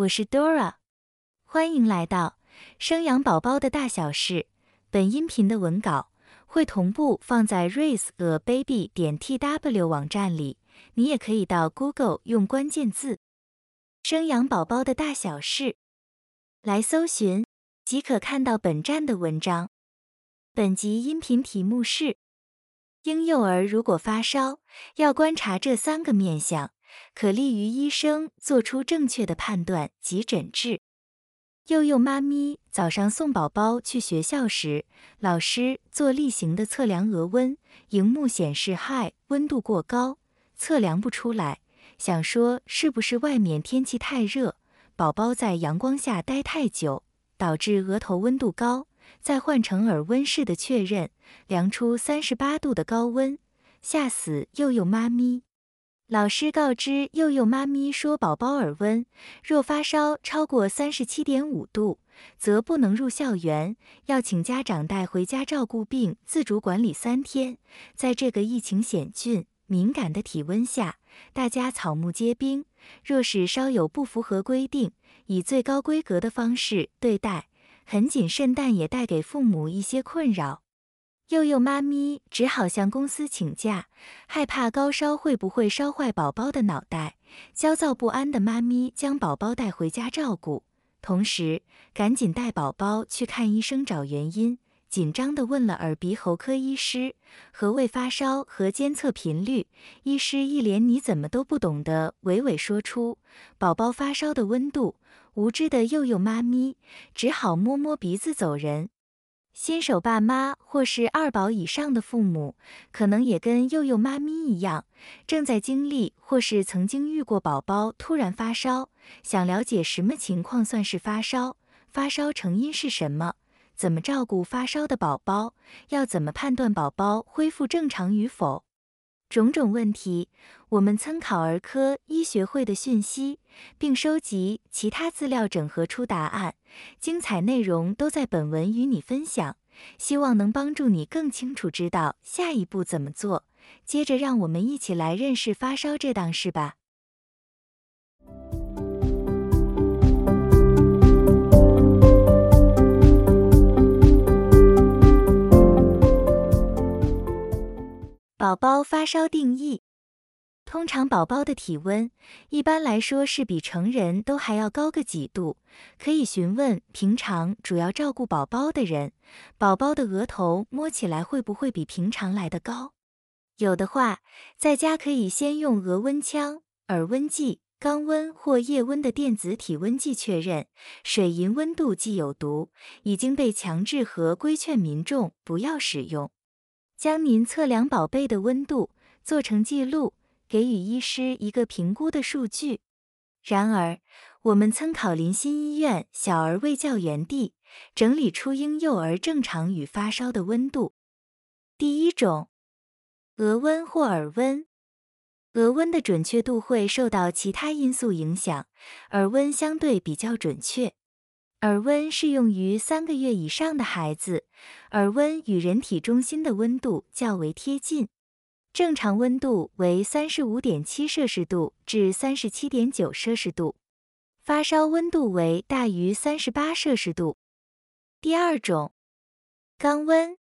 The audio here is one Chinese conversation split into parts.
我是 Dora，欢迎来到生养宝宝的大小事。本音频的文稿会同步放在 raiseababy 点 tw 网站里，你也可以到 Google 用关键字“生养宝宝的大小事”来搜寻，即可看到本站的文章。本集音频题目是：婴幼儿如果发烧，要观察这三个面相。可利于医生做出正确的判断及诊治。幼幼妈咪早上送宝宝去学校时，老师做例行的测量额温，荧幕显示 high，温度过高，测量不出来。想说是不是外面天气太热，宝宝在阳光下待太久，导致额头温度高。再换成耳温式的确认，量出三十八度的高温，吓死幼幼妈咪。老师告知幼幼妈咪说，宝宝耳温若发烧超过三十七点五度，则不能入校园，要请家长带回家照顾并自主管理三天。在这个疫情险峻、敏感的体温下，大家草木皆兵，若是稍有不符合规定，以最高规格的方式对待，很谨慎，但也带给父母一些困扰。幼幼妈咪只好向公司请假，害怕高烧会不会烧坏宝宝的脑袋。焦躁不安的妈咪将宝宝带回家照顾，同时赶紧带宝宝去看医生找原因。紧张地问了耳鼻喉科医师何谓发烧和监测频率，医师一脸你怎么都不懂的娓娓说出宝宝发烧的温度。无知的幼幼妈咪只好摸摸鼻子走人。新手爸妈或是二宝以上的父母，可能也跟幼幼妈咪一样，正在经历或是曾经遇过宝宝突然发烧，想了解什么情况算是发烧，发烧成因是什么，怎么照顾发烧的宝宝，要怎么判断宝宝恢复正常与否。种种问题，我们参考儿科医学会的讯息，并收集其他资料，整合出答案。精彩内容都在本文与你分享，希望能帮助你更清楚知道下一步怎么做。接着，让我们一起来认识发烧这档事吧。宝宝发烧定义：通常宝宝的体温一般来说是比成人都还要高个几度，可以询问平常主要照顾宝宝的人，宝宝的额头摸起来会不会比平常来的高？有的话，在家可以先用额温枪、耳温计、肛温或腋温的电子体温计确认。水银温度计有毒，已经被强制和规劝民众不要使用。将您测量宝贝的温度做成记录，给予医师一个评估的数据。然而，我们参考林心医院小儿卫教园地整理出婴幼儿正常与发烧的温度。第一种，额温或耳温。额温的准确度会受到其他因素影响，耳温相对比较准确。耳温适用于三个月以上的孩子，耳温与人体中心的温度较为贴近，正常温度为三十五点七摄氏度至三十七点九摄氏度，发烧温度为大于三十八摄氏度。第二种，肛温，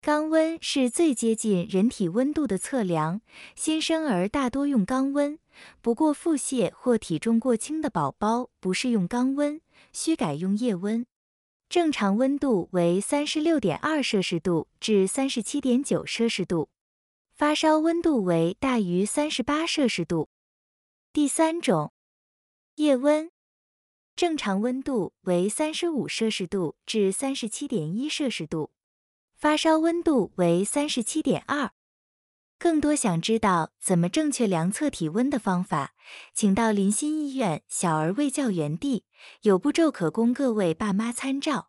肛温是最接近人体温度的测量，新生儿大多用肛温，不过腹泻或体重过轻的宝宝不适用肛温。需改用腋温，正常温度为三十六点二摄氏度至三十七点九摄氏度，发烧温度为大于三十八摄氏度。第三种，腋温，正常温度为三十五摄氏度至三十七点一摄氏度，发烧温度为三十七点二。更多想知道怎么正确量测体温的方法，请到林心医院小儿卫教园地，有步骤可供各位爸妈参照。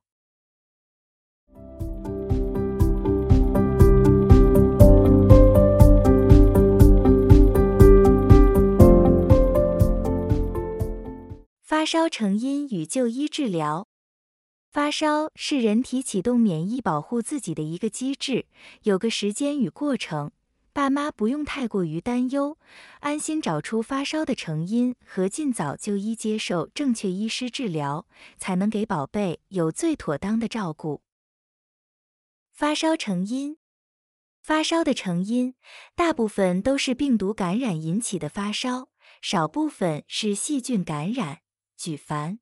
发烧成因与就医治疗。发烧是人体启动免疫保护自己的一个机制，有个时间与过程。爸妈不用太过于担忧，安心找出发烧的成因和尽早就医接受正确医师治疗，才能给宝贝有最妥当的照顾。发烧成因，发烧的成因大部分都是病毒感染引起的发烧，少部分是细菌感染，举凡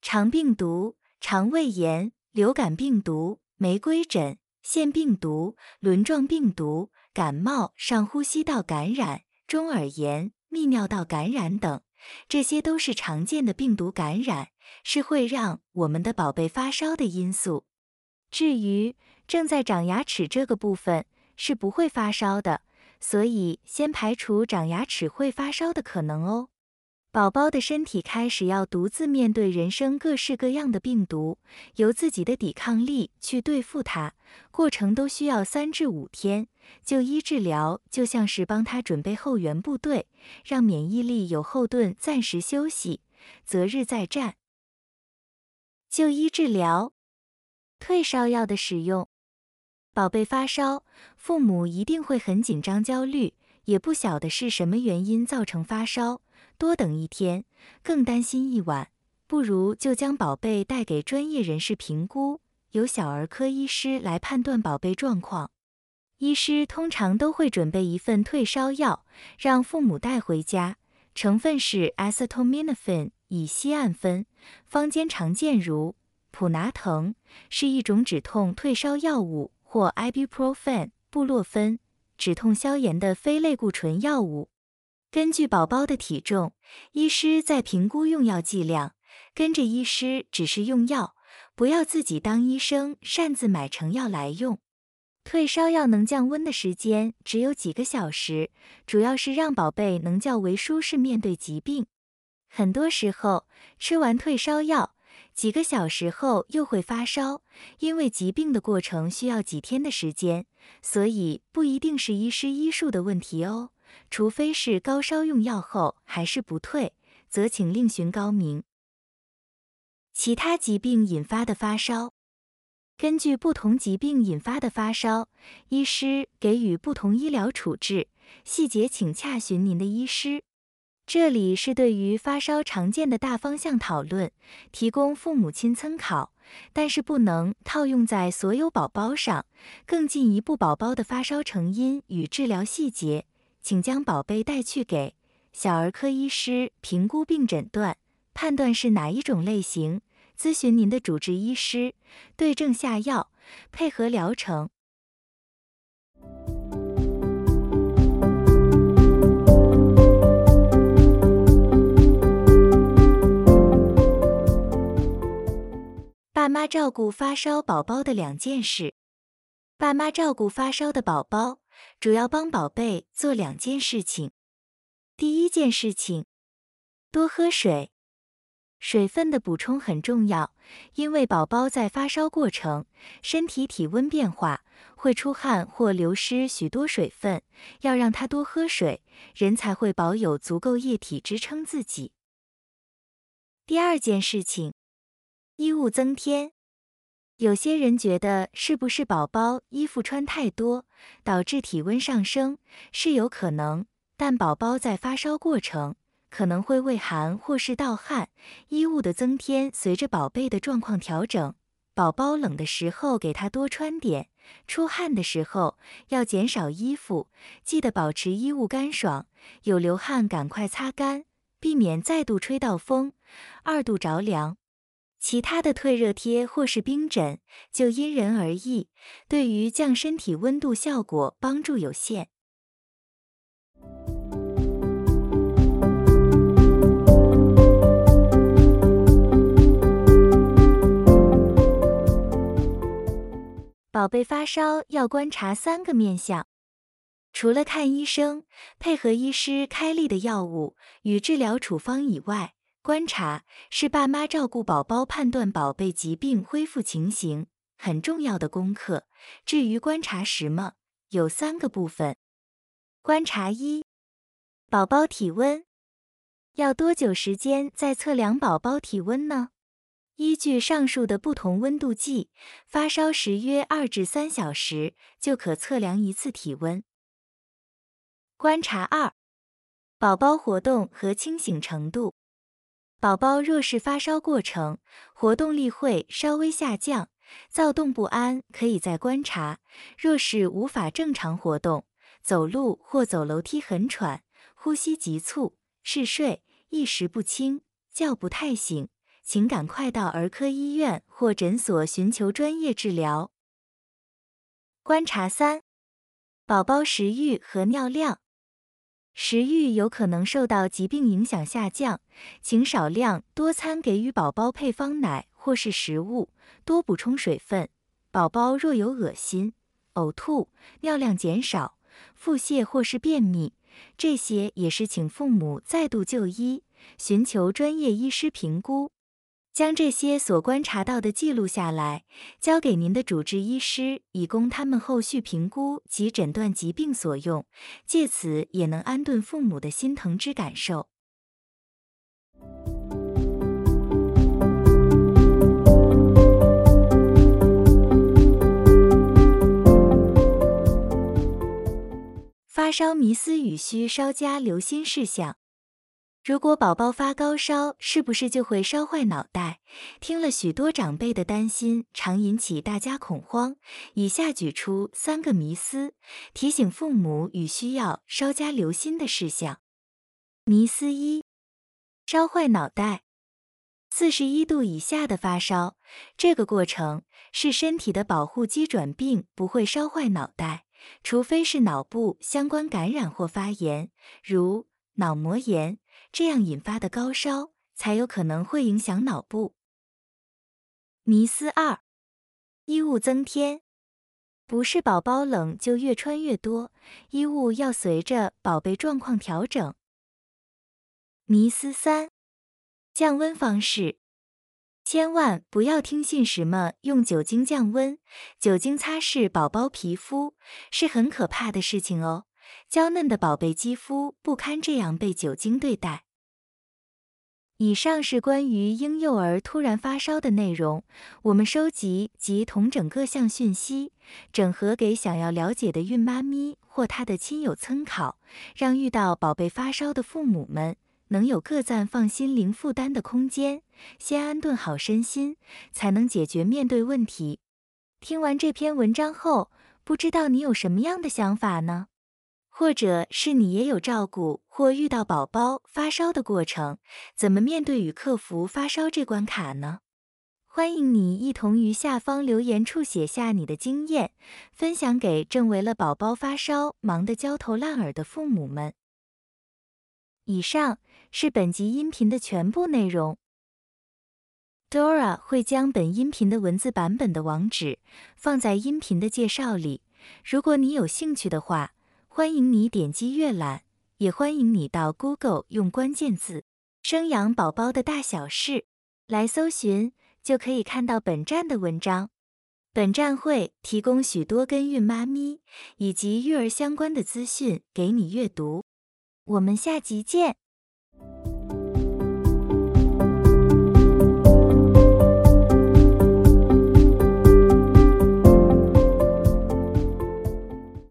肠病毒、肠胃炎、流感病毒、玫瑰疹、腺病毒、轮状病毒。感冒、上呼吸道感染、中耳炎、泌尿道感染等，这些都是常见的病毒感染，是会让我们的宝贝发烧的因素。至于正在长牙齿这个部分，是不会发烧的，所以先排除长牙齿会发烧的可能哦。宝宝的身体开始要独自面对人生各式各样的病毒，由自己的抵抗力去对付它，过程都需要三至五天。就医治疗就像是帮他准备后援部队，让免疫力有后盾暂时休息，择日再战。就医治疗，退烧药的使用。宝贝发烧，父母一定会很紧张焦虑，也不晓得是什么原因造成发烧。多等一天，更担心一晚，不如就将宝贝带给专业人士评估，由小儿科医师来判断宝贝状况。医师通常都会准备一份退烧药，让父母带回家，成分是 acetaminophen，乙酰氨酚，坊间常见如普拿疼，是一种止痛退烧药物，或 ibuprofen，布洛芬，止痛消炎的非类固醇药物。根据宝宝的体重，医师在评估用药剂量，跟着医师只是用药，不要自己当医生擅自买成药来用。退烧药能降温的时间只有几个小时，主要是让宝贝能较为舒适面对疾病。很多时候吃完退烧药，几个小时后又会发烧，因为疾病的过程需要几天的时间，所以不一定是医师医术的问题哦。除非是高烧用药后还是不退，则请另寻高明。其他疾病引发的发烧，根据不同疾病引发的发烧，医师给予不同医疗处置，细节请洽询您的医师。这里是对于发烧常见的大方向讨论，提供父母亲参考，但是不能套用在所有宝宝上。更进一步，宝宝的发烧成因与治疗细节。请将宝贝带去给小儿科医师评估并诊断，判断是哪一种类型，咨询您的主治医师，对症下药，配合疗程。爸妈照顾发烧宝宝的两件事。爸妈照顾发烧的宝宝。主要帮宝贝做两件事情。第一件事情，多喝水。水分的补充很重要，因为宝宝在发烧过程，身体体温变化，会出汗或流失许多水分，要让他多喝水，人才会保有足够液体支撑自己。第二件事情，衣物增添。有些人觉得是不是宝宝衣服穿太多，导致体温上升，是有可能。但宝宝在发烧过程可能会畏寒或是盗汗，衣物的增添随着宝贝的状况调整。宝宝冷的时候给他多穿点，出汗的时候要减少衣服，记得保持衣物干爽，有流汗赶快擦干，避免再度吹到风，二度着凉。其他的退热贴或是冰枕就因人而异，对于降身体温度效果帮助有限。宝贝发烧要观察三个面相，除了看医生，配合医师开立的药物与治疗处方以外。观察是爸妈照顾宝宝、判断宝贝疾病恢复情形很重要的功课。至于观察什么，有三个部分。观察一，宝宝体温，要多久时间再测量宝宝体温呢？依据上述的不同温度计，发烧时约二至三小时就可测量一次体温。观察二：宝宝活动和清醒程度。宝宝若是发烧过程，活动力会稍微下降，躁动不安，可以再观察。若是无法正常活动，走路或走楼梯很喘，呼吸急促，嗜睡，意识不清，觉不太醒，请赶快到儿科医院或诊所寻求专业治疗。观察三：宝宝食欲和尿量。食欲有可能受到疾病影响下降，请少量多餐给予宝宝配方奶或是食物，多补充水分。宝宝若有恶心、呕吐、尿量减少、腹泻或是便秘，这些也是请父母再度就医，寻求专业医师评估。将这些所观察到的记录下来，交给您的主治医师，以供他们后续评估及诊断疾病所用，借此也能安顿父母的心疼之感受。发烧迷思与需稍加留心事项。如果宝宝发高烧，是不是就会烧坏脑袋？听了许多长辈的担心，常引起大家恐慌。以下举出三个迷思，提醒父母与需要稍加留心的事项。迷思一：烧坏脑袋。四十一度以下的发烧，这个过程是身体的保护机转病，不会烧坏脑袋，除非是脑部相关感染或发炎，如脑膜炎。这样引发的高烧才有可能会影响脑部。迷思二：衣物增添，不是宝宝冷就越穿越多，衣物要随着宝贝状况调整。迷思三：降温方式，千万不要听信什么用酒精降温，酒精擦拭宝宝皮肤是很可怕的事情哦。娇嫩的宝贝肌肤不堪这样被酒精对待。以上是关于婴幼儿突然发烧的内容，我们收集及统整各项讯息，整合给想要了解的孕妈咪或她的亲友参考，让遇到宝贝发烧的父母们能有个暂放心、零负担的空间，先安顿好身心，才能解决面对问题。听完这篇文章后，不知道你有什么样的想法呢？或者是你也有照顾或遇到宝宝发烧的过程，怎么面对与克服发烧这关卡呢？欢迎你一同于下方留言处写下你的经验，分享给正为了宝宝发烧忙得焦头烂额的父母们。以上是本集音频的全部内容。Dora 会将本音频的文字版本的网址放在音频的介绍里，如果你有兴趣的话。欢迎你点击阅览，也欢迎你到 Google 用关键字“生养宝宝的大小事”来搜寻，就可以看到本站的文章。本站会提供许多跟孕妈咪以及育儿相关的资讯给你阅读。我们下集见。